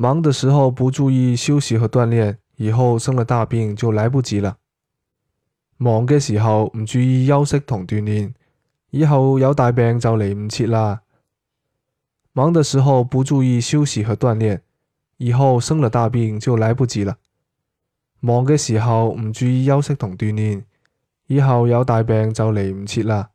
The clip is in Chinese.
忙的时候不注意休息和锻炼，以后生了大病就来不及了。忙嘅时候唔注意休息同锻炼，以后有大病就嚟唔切啦。忙的时候不注意休息和锻炼，以后生了大病就来不及了。忙嘅时候唔注意休息同锻炼，以后有大病就嚟唔切啦。